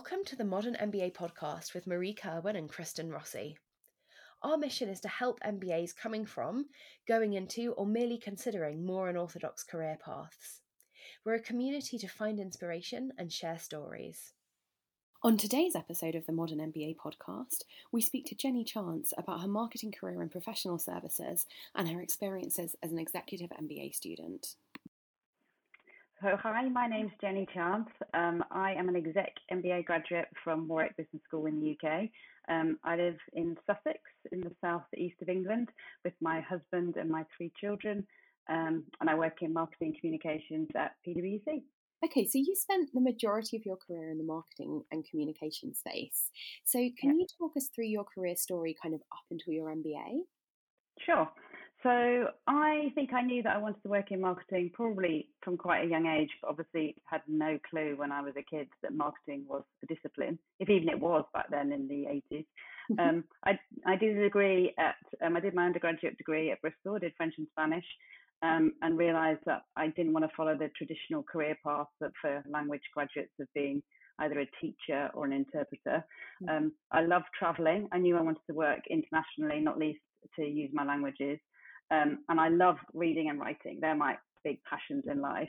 Welcome to the Modern MBA podcast with Marie Kirwan and Kristen Rossi. Our mission is to help MBAs coming from, going into, or merely considering more unorthodox career paths. We're a community to find inspiration and share stories. On today's episode of the Modern MBA podcast, we speak to Jenni Chance about her marketing career in professional services and her experiences as an executive MBA student. So, hi, my name's Jenni Chance. Um, I am an exec MBA graduate from Warwick Business School in the UK. Um, I live in Sussex, in the south east of England, with my husband and my three children, um, and I work in marketing communications at PwC. Okay, so you spent the majority of your career in the marketing and communication space. So, can yeah. you talk us through your career story kind of up until your MBA? Sure. So I think I knew that I wanted to work in marketing probably from quite a young age, but obviously had no clue when I was a kid that marketing was a discipline, if even it was back then in the 80s. Mm-hmm. Um, I, I did a degree at, um, I did my undergraduate degree at Bristol, did French and Spanish, um, and realised that I didn't want to follow the traditional career path that for language graduates of being either a teacher or an interpreter. Mm-hmm. Um, I love travelling. I knew I wanted to work internationally, not least to use my languages. Um, and I love reading and writing. They're my big passions in life.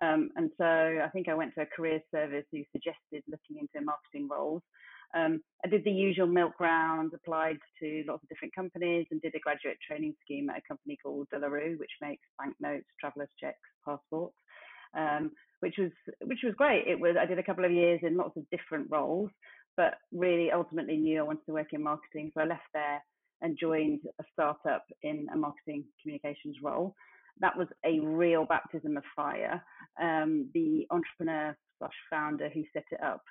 Um, and so I think I went to a career service who suggested looking into marketing roles. Um, I did the usual milk round, applied to lots of different companies, and did a graduate training scheme at a company called De La Rue, which makes banknotes, travelers' checks, passports, um, which was which was great. It was I did a couple of years in lots of different roles, but really ultimately knew I wanted to work in marketing, so I left there and joined a startup in a marketing communications role. That was a real baptism of fire. Um, the entrepreneur slash founder who set it up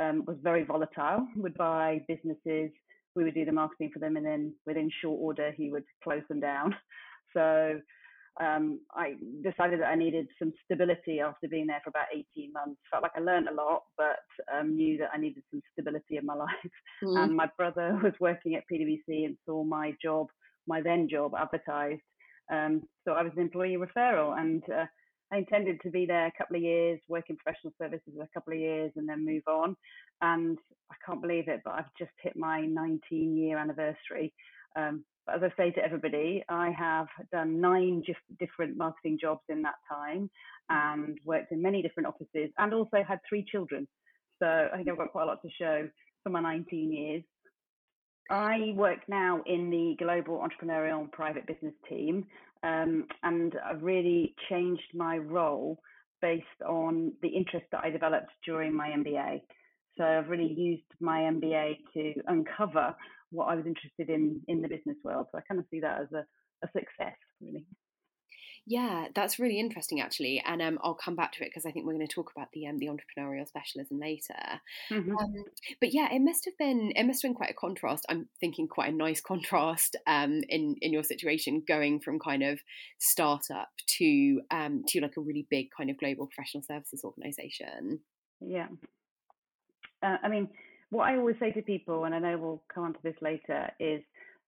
um, was very volatile, would buy businesses, we would do the marketing for them, and then within short order, he would close them down. So um, I decided that I needed some stability after being there for about 18 months. Felt like I learned a lot, but um, knew that I needed some stability in my life. Mm. And my brother was working at PwC and saw my job, my then job, advertised. Um, so I was an employee referral, and uh, I intended to be there a couple of years, work in professional services a couple of years, and then move on. And I can't believe it, but I've just hit my 19 year anniversary. Um, as I say to everybody, I have done nine different marketing jobs in that time and worked in many different offices and also had three children. So I think I've got quite a lot to show for my 19 years. I work now in the global entrepreneurial private business team, um, and I've really changed my role based on the interest that I developed during my MBA. So I've really used my MBA to uncover what I was interested in in the business world. So I kind of see that as a, a success, really. Yeah, that's really interesting, actually, and um, I'll come back to it because I think we're going to talk about the um, the entrepreneurial specialism later. Mm-hmm. Um, but yeah, it must have been it must have been quite a contrast. I'm thinking quite a nice contrast um, in in your situation, going from kind of startup to um, to like a really big kind of global professional services organization. Yeah, uh, I mean, what I always say to people, and I know we'll come on to this later, is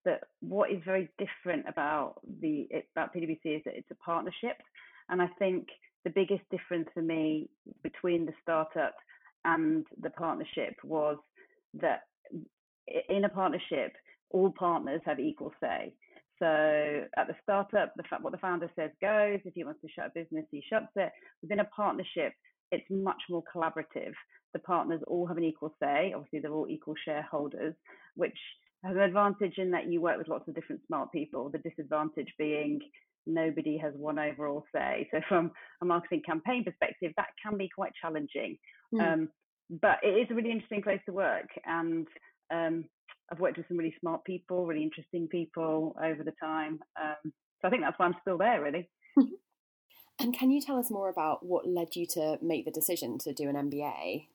that what is very different about the about PwC is that it's a partnership, and I think the biggest difference for me between the startup and the partnership was that in a partnership, all partners have equal say. So at the startup, the what the founder says goes. If he wants to shut a business, he shuts it. Within a partnership, it's much more collaborative. The partners all have an equal say. Obviously, they're all equal shareholders, which has an advantage in that you work with lots of different smart people. The disadvantage being nobody has one overall say. So, from a marketing campaign perspective, that can be quite challenging. Mm. Um, but it is a really interesting place to work, and um, I've worked with some really smart people, really interesting people over the time. Um, so I think that's why I'm still there, really. And can you tell us more about what led you to make the decision to do an MBA?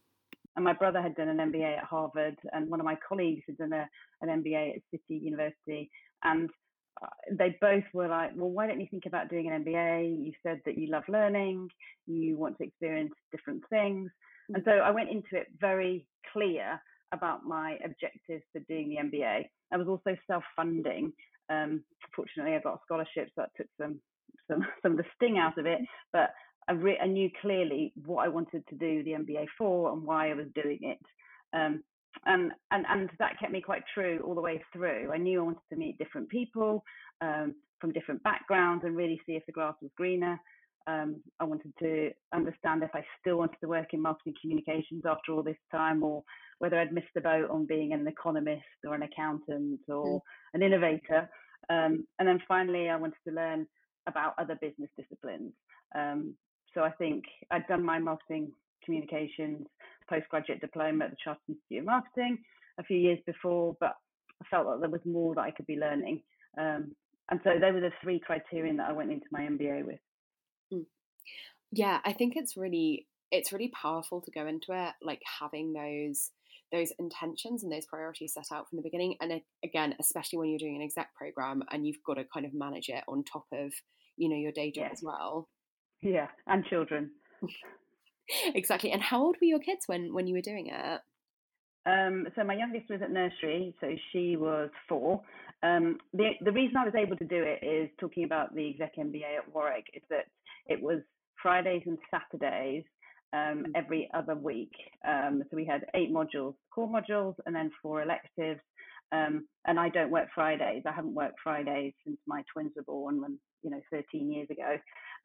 And my brother had done an MBA at Harvard, and one of my colleagues had done a, an MBA at City University. And uh, they both were like, Well, why don't you think about doing an MBA? You said that you love learning, you want to experience different things. Mm. And so I went into it very clear about my objectives for doing the MBA. I was also self funding. Um, fortunately, I got scholarships so that took some some some of the sting out of it, but I, re- I knew clearly what I wanted to do the MBA for and why I was doing it. Um, and, and, and that kept me quite true all the way through. I knew I wanted to meet different people um, from different backgrounds and really see if the grass was greener. Um, I wanted to understand if I still wanted to work in marketing communications after all this time, or whether I'd missed the boat on being an economist or an accountant or mm. an innovator. Um, and then finally, I wanted to learn about other business disciplines. Um, so I think I'd done my marketing communications postgraduate diploma at the Chartered Institute of Marketing a few years before, but I felt that there was more that I could be learning. Um, and so they were the three criterion that I went into my MBA with. Mm. Yeah, I think it's really it's really powerful to go into it like having those those intentions and those priorities set out from the beginning. And again especially when you're doing an exec program and you've got to kind of manage it on top of you know your day job yeah. as well. Yeah and children. Exactly. And how old were your kids when when you were doing it? Um, so my youngest was at nursery, so she was four. Um, the the reason I was able to do it is talking about the exec MBA at Warwick is that it was Fridays and Saturdays um, mm. every other week. Um, so we had eight modules, core modules, and then four electives. Um, and I don't work Fridays. I haven't worked Fridays since my twins were born, when you know, 13 years ago.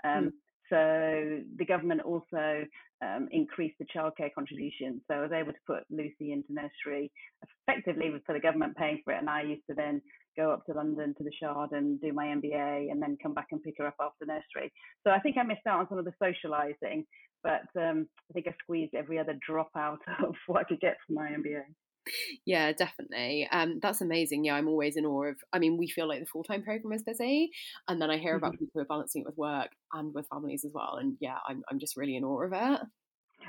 Mm. So the government also um, increased the childcare contribution. So I was able to put Lucy into nursery effectively for the government paying for it. And I used to then go up to London to the Shard and do my MBA and then come back and pick her up after nursery. So I think I missed out on some of the socialising, but um, I think I squeezed every other drop out of what I could get from my MBA yeah definitely um that's amazing yeah i'm always in awe of i mean we feel like the full-time program is busy and then i hear about mm-hmm. people who are balancing it with work and with families as well and yeah i'm, I'm just really in awe of it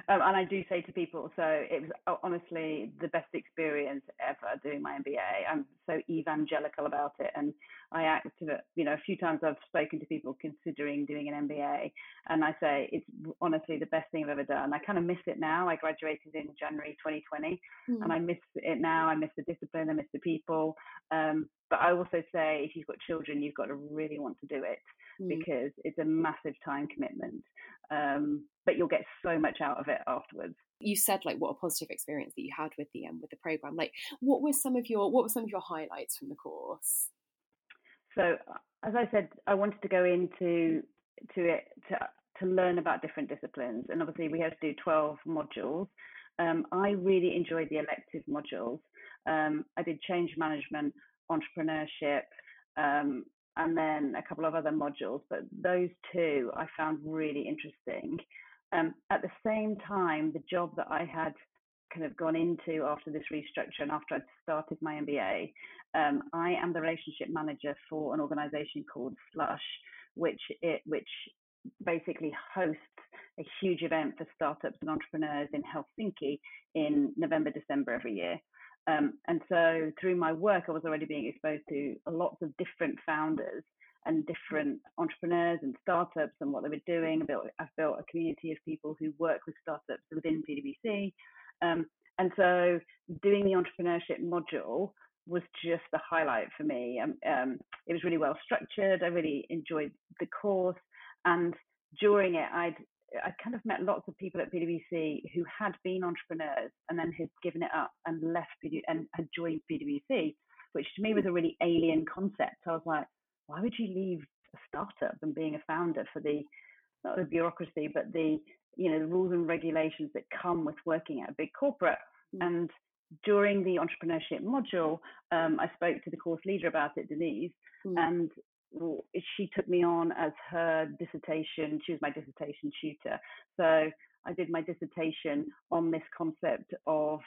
um, and I do say to people, so it was honestly the best experience ever doing my MBA. I'm so evangelical about it, and I act, you know, a few times I've spoken to people considering doing an MBA, and I say it's honestly the best thing I've ever done. I kind of miss it now. I graduated in January 2020, mm. and I miss it now. I miss the discipline. I miss the people. Um, but I also say, if you've got children, you've got to really want to do it mm. because it's a massive time commitment. Um, but you'll get so much out of it afterwards. You said like what a positive experience that you had with the um, with the program. Like, what were some of your what were some of your highlights from the course? So, as I said, I wanted to go into to it to to learn about different disciplines, and obviously we had to do twelve modules. Um, I really enjoyed the elective modules. Um, I did change management, entrepreneurship, um, and then a couple of other modules. But those two I found really interesting. Um, at the same time, the job that I had kind of gone into after this restructure and after I'd started my MBA, um, I am the relationship manager for an organization called Slush, which it which basically hosts a huge event for startups and entrepreneurs in Helsinki in November, December every year. Um, and so through my work, I was already being exposed to lots of different founders and different entrepreneurs and startups and what they were doing. I built, I've built a community of people who work with startups within PwC. Um, and so doing the entrepreneurship module was just the highlight for me. Um, um, it was really well structured. I really enjoyed the course. And during it, I'd I kind of met lots of people at PwC who had been entrepreneurs and then had given it up and left PwC and had joined PwC, which to me was a really alien concept. I was like, why would you leave a startup and being a founder for the not the bureaucracy, but the you know the rules and regulations that come with working at a big corporate? Mm. And during the entrepreneurship module, um, I spoke to the course leader about it, Denise, mm. and she took me on as her dissertation. She was my dissertation tutor. So I did my dissertation on this concept of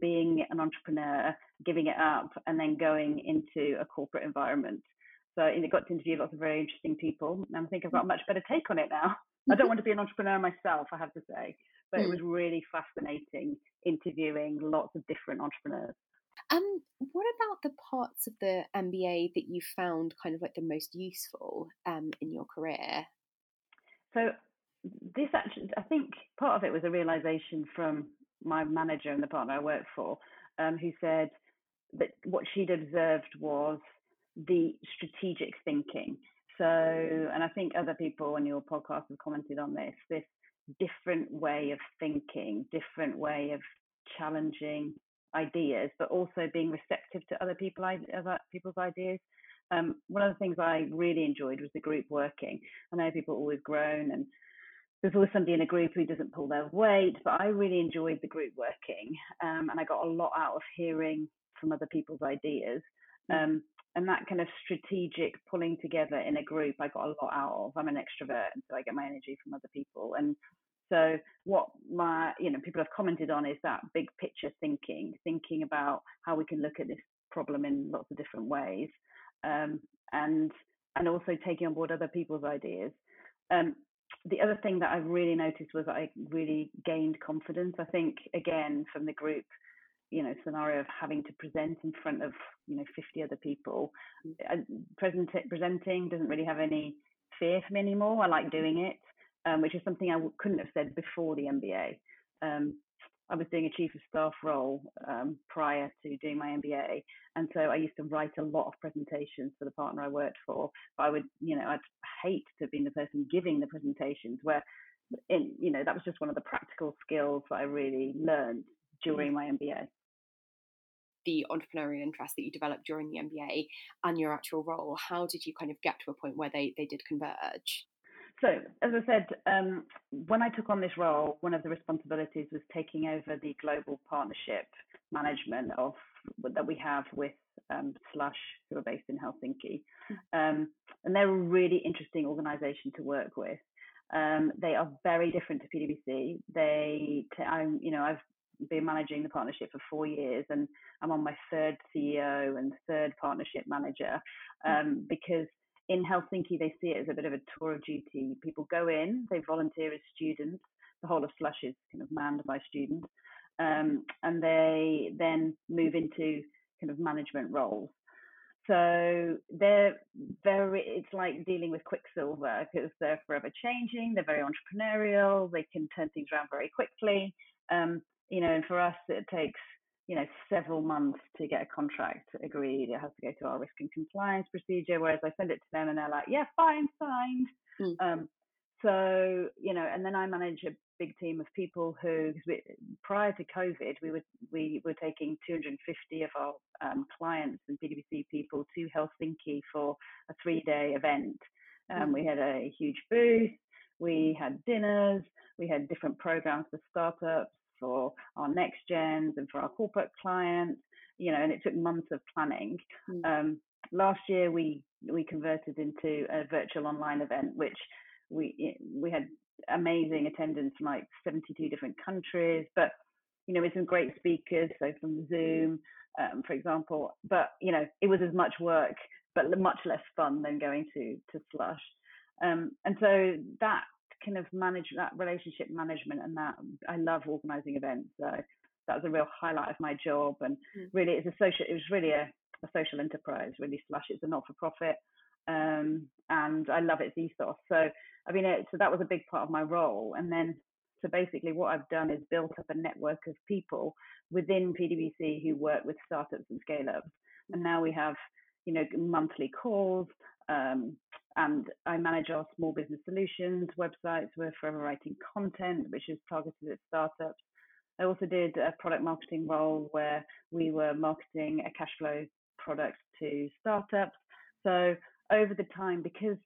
being an entrepreneur, giving it up, and then going into a corporate environment. So I got to interview lots of very interesting people, and I think I've got a much better take on it now. I don't want to be an entrepreneur myself, I have to say, but it mm. was really fascinating interviewing lots of different entrepreneurs. Um, what about the parts of the MBA that you found kind of like the most useful um, in your career? So this actually, I think part of it was a realization from my manager and the partner I worked for, um, who said that what she'd observed was the strategic thinking. So, and I think other people on your podcast have commented on this, this different way of thinking, different way of challenging ideas, but also being receptive to other people other people's ideas. Um, one of the things I really enjoyed was the group working. I know people always groan and there's always somebody in a group who doesn't pull their weight, but I really enjoyed the group working, um, and I got a lot out of hearing from other people's ideas. Mm. Um, and that kind of strategic pulling together in a group, I got a lot out of. I'm an extrovert, and so I get my energy from other people. And so, what my you know people have commented on is that big picture thinking, thinking about how we can look at this problem in lots of different ways, um, and and also taking on board other people's ideas. Um, the other thing that I really noticed was I really gained confidence. I think again from the group, you know, scenario of having to present in front of you know 50 other people. Mm. Present, presenting doesn't really have any fear for me anymore. I like doing it, um, which is something I w- couldn't have said before the MBA. Um, I was doing a chief of staff role um, prior to doing my MBA, and so I used to write a lot of presentations for the partner I worked for. But I would, you know, I'd hate to have been the person giving the presentations. Where, in, you know, that was just one of the practical skills that I really learned during my MBA. The entrepreneurial interest that you developed during the MBA and your actual role, how did you kind of get to a point where they they did converge? So, as I said, um, when I took on this role, one of the responsibilities was taking over the global partnership management of that we have with um, Slush, who are based in Helsinki, um, and they're a really interesting organisation to work with. Um, they are very different to PwC. They, t- I'm, you know, I've been managing the partnership for four years, and I'm on my third CEO and third partnership manager um, because in Helsinki, they see it as a bit of a tour of duty. People go in, they volunteer as students. The whole of Slush is kind of manned by students, um, and they then move into kind of management roles. So they're very, it's like dealing with Quicksilver because they're forever changing. They're very entrepreneurial. They can turn things around very quickly. Um, you know, and for us, it takes you know, several months to get a contract agreed. It has to go through our risk and compliance procedure. Whereas I send it to them and they're like, yeah, fine, signed. Mm. Um, so, you know, and then I manage a big team of people who, we, prior to COVID, we were, we were taking 250 of our um, clients and PwC people to Helsinki for a three day event. Um, mm. We had a huge booth, we had dinners, we had different programs for startups for our next gens and for our corporate clients, you know, and it took months of planning. Mm. Um, last year we we converted into a virtual online event, which we we had amazing attendance from like 72 different countries, but you know, with some great speakers, so from Zoom, um, for example. But you know, it was as much work, but much less fun than going to to Slush. Um, and so that kind of manage that relationship management and that I love organizing events. So that was a real highlight of my job. And mm. really, it's a social. It was really a, a social enterprise. Really, Slush, it's a not for profit, um, and I love its ethos. So I mean, it, so that was a big part of my role. And then, so basically, what I've done is built up a network of people within PwC who work with startups and scale ups. And now we have, you know, monthly calls. Um, and I manage our small business solutions websites. We're forever writing content, which is targeted at startups. I also did a product marketing role where we were marketing a cash flow product to startups. So over the time, because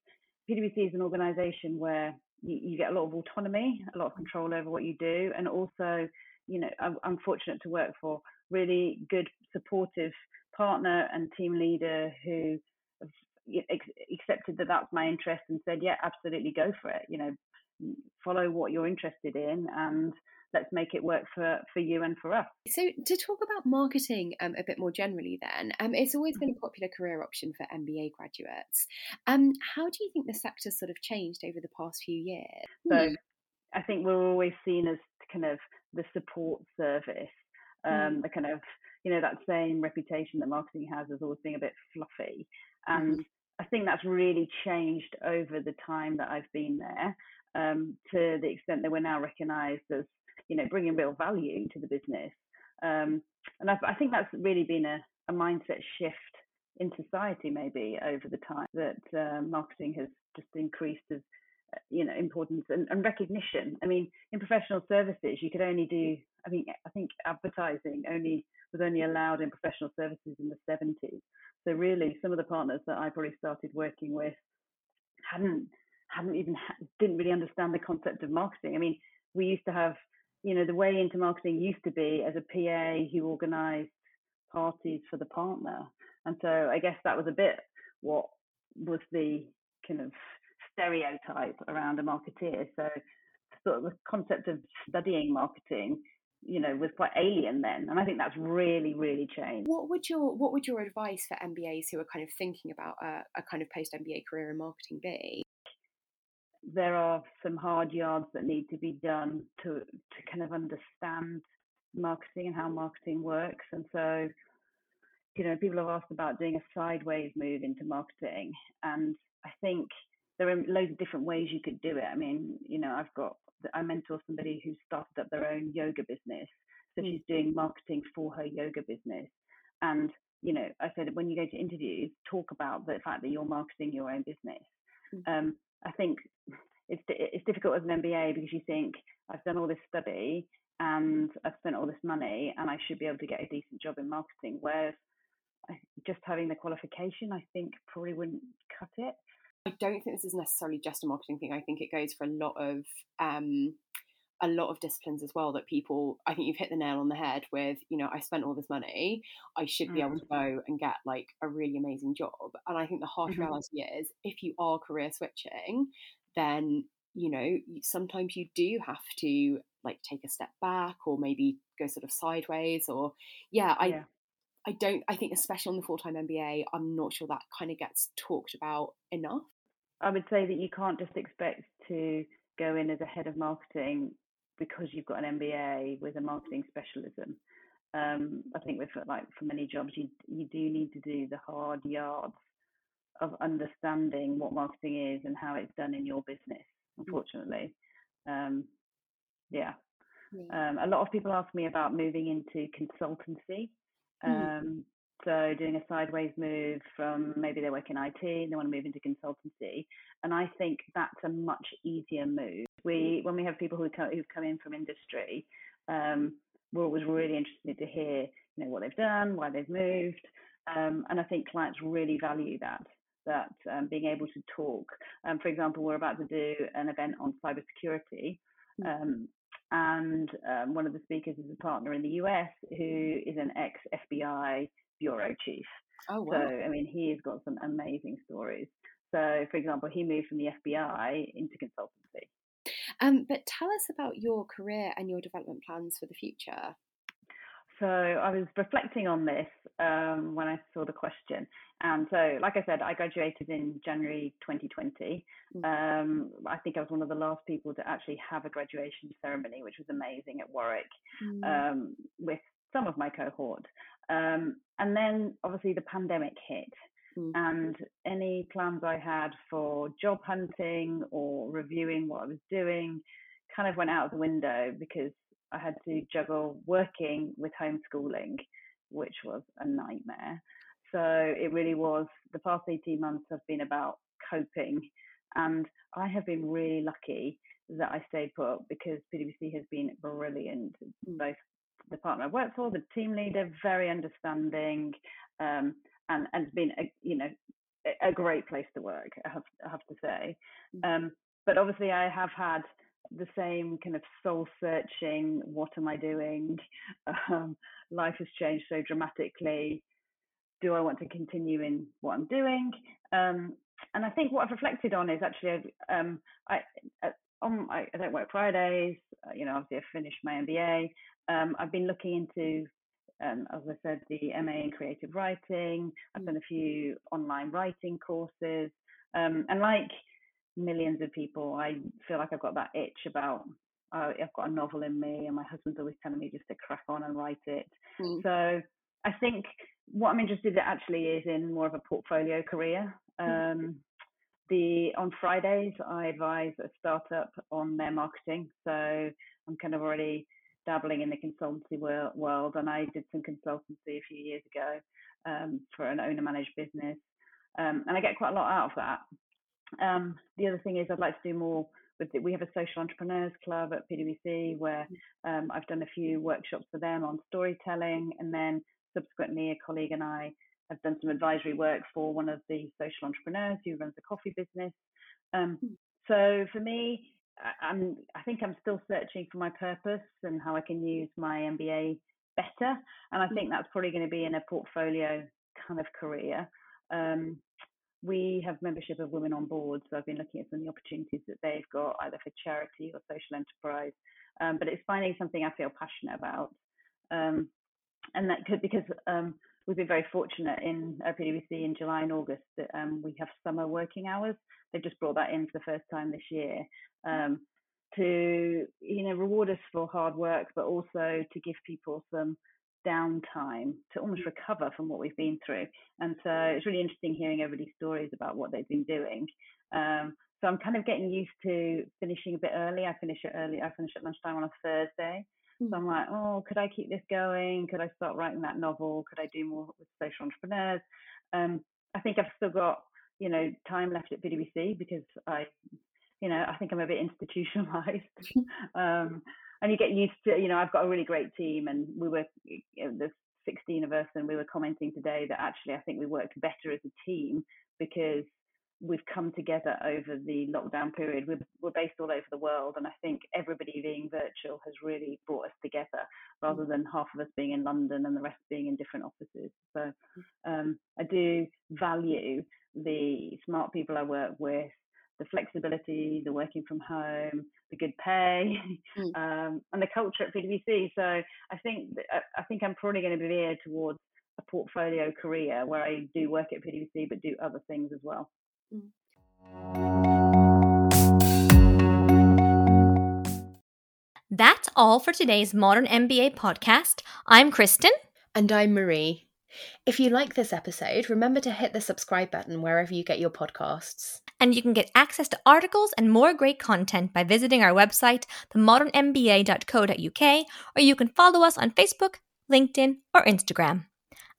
PwC is an organization where you, you, get a lot of autonomy, a lot of control over what you do, and also, you know, I'm, I'm fortunate to work for really good, supportive partner and team leader who accepted that that's my interest and said, yeah, absolutely go for it. You know, follow what you're interested in and let's make it work for for you and for us. So to talk about marketing um, a bit more generally, then um, it's always been a popular career option for MBA graduates. Um, how do you think the sector sort of changed over the past few years? So hmm. I think we're always seen as kind of the support service, mm. the kind of you know that same reputation that marketing has as always being a bit fluffy and mm. I think that's really changed over the time that I've been there um, to the extent that we're now recognised as, you know, bringing real value to the business. Um, and I, I, think that's really been a, a, mindset shift in society, maybe over the time that uh, marketing has just increased as, uh, you know, importance and, and, recognition. I mean, in professional services, you could only do I think I think advertising only was only allowed in professional services in the 70s. So really, some of the partners that I probably started working with hadn't hadn't even didn't really understand the concept of marketing. I mean, we used to have, you know, the way into marketing used to be as a PA who organised parties for the partner, and so I guess that was a bit what was the kind of stereotype around a marketeer. So sort of the concept of studying marketing you know was quite alien then and i think that's really really changed. What would your what would your advice for mbas who are kind of thinking about a, a kind of post mba career in marketing be? There are some hard yards that need to be done to to kind of understand marketing and how marketing works and so you know people have asked about doing a sideways move into marketing and i think there are loads of different ways you could do it. I mean you know i've got I mentor somebody who started up their own yoga business. So mm. she's doing marketing for her yoga business. And, you know, I said, when you go to interviews, talk about the fact that you're marketing your own business. Mm. Um, I think it's, it's difficult as an MBA because you think, I've done all this study and I've spent all this money and I should be able to get a decent job in marketing. Whereas just having the qualification, I think probably wouldn't cut it. I don't think this is necessarily just a marketing thing. I think it goes for a lot of um, a lot of disciplines as well that people I think you've hit the nail on the head with, you know, I spent all this money, I should mm-hmm. be able to mm-hmm. go and get like a really amazing job. And I think the harsh mm-hmm. reality is if you are career switching, then you know, sometimes you do have to like take a step back or maybe go sort of sideways or yeah, I yeah. I don't I think especially on the full-time MBA, I'm not sure that kind of gets talked about enough. I would say that you can't just expect to go in as a head of marketing because you've got an MBA with a marketing specialism. Um, I think with like for many jobs, you you do need to do the hard yards of understanding what marketing is and how it's done in your business. Mm. Unfortunately, um, yeah. yeah. Um, a lot of people ask me about moving into consultancy. Mm. Um, so doing a sideways move from maybe they work in IT and they want to move into consultancy, and I think that's a much easier move. We when we have people who come, who've come in from industry, um, we're always really interested to hear you know what they've done, why they've moved, um, and I think clients really value that that um, being able to talk. Um, for example, we're about to do an event on cybersecurity. Mm. Um, and um, one of the speakers is a partner in the US who is an ex FBI bureau chief. Oh, wow. So, I mean, he has got some amazing stories. So, for example, he moved from the FBI into consultancy. Um, but tell us about your career and your development plans for the future. So I was reflecting on this um, when I saw the question. And so, like I said, I graduated in January 2020. Mm. Um, I think I was one of the last people to actually have a graduation ceremony, which was amazing at Warwick mm. um, with some of my cohort. Um, and then obviously the pandemic hit. Mm. And any plans I had for job hunting or reviewing what I was doing kind of went out of the window because I had to juggle working with homeschooling, which was a nightmare. So it really was the past 18 months have been about coping. And I have been really lucky that I stayed put because PwC has been brilliant. Mm. Both the partner I work for, the team leader, very understanding, um, and and been a, you know a great place to work. I have I have to say, mm. um, but obviously I have had the same kind of soul searching. What am I doing? Um, life has changed so dramatically. Do I want to continue in what I'm doing? Um, and I think what I've reflected on is actually um, I, uh, on, I, I don't work Fridays. Uh, you know, obviously I finished my MBA. Um, I've been looking into, um, as I said, the MA in creative writing. I've mm. done a few online writing courses. Um, and like millions of people, I feel like I've got that itch about uh, I've got a novel in me, and my husband's always telling me just to crack on and write it. Mm. So I think what I'm interested in actually is in more of a portfolio career. Mm. Um, the on Fridays I advise a startup on their marketing, so I'm kind of already dabbling in the consultancy world, and I did some consultancy a few years ago um, for an owner managed business, um, and I get quite a lot out of that. Um, the other thing is I'd like to do more with the, we have a social entrepreneurs club at PwC where um, I've done a few workshops for them on storytelling, and then subsequently a colleague and I have done some advisory work for one of the social entrepreneurs who runs a coffee business. Um, hmm. so for me, I'm I think I'm still searching for my purpose and how I can use my MBA better, and I hmm. think that's probably going to be in a portfolio kind of career. Um, we have membership of women on board, so I've been looking at some of the opportunities that they've got either for charity or social enterprise. Um, but it's finding something I feel passionate about, um, and that could because um, we've been very fortunate in uh, in July and August that um, we have summer working hours. They've just brought that in for the first time this year um, to you know reward us for hard work, but also to give people some downtime to almost recover from what we've been through. And so it's really interesting hearing everybody's stories about what they've been doing. Um, so I'm kind of getting used to finishing a bit early. I finish it early. I finish at lunchtime on a Thursday. So I'm like, oh, could I keep this going? Could I start writing that novel? Could I do more with social entrepreneurs? Um, I think I've still got, you know, time left at PwC because I, you know, I think I'm a bit institutionalized. um, and you get used to, you know, I've got a really great team, and we were you know, there's 16 of us, and we were commenting today that actually I think we worked better as a team because we've come together over the lockdown period. We're, we're based all over the world, and I think everybody being virtual has really brought us together rather than half of us being in London and the rest being in different offices. So um, I do value the smart people I work with, the flexibility, the working from home, the good pay, mm. um, and the culture at PwC. So I think I think I'm probably going to be veered towards a portfolio career where I do work at PwC but do other things as well. Mm. That's all for today's Modern MBA podcast. I'm Kristen. And I'm Marie. If you like this episode, remember to hit the subscribe button wherever you get your podcasts and you can get access to articles and more great content by visiting our website, themodernmba.co.uk, or you can follow us on Facebook, LinkedIn, or Instagram.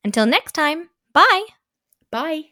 Until next time, bye! Bye!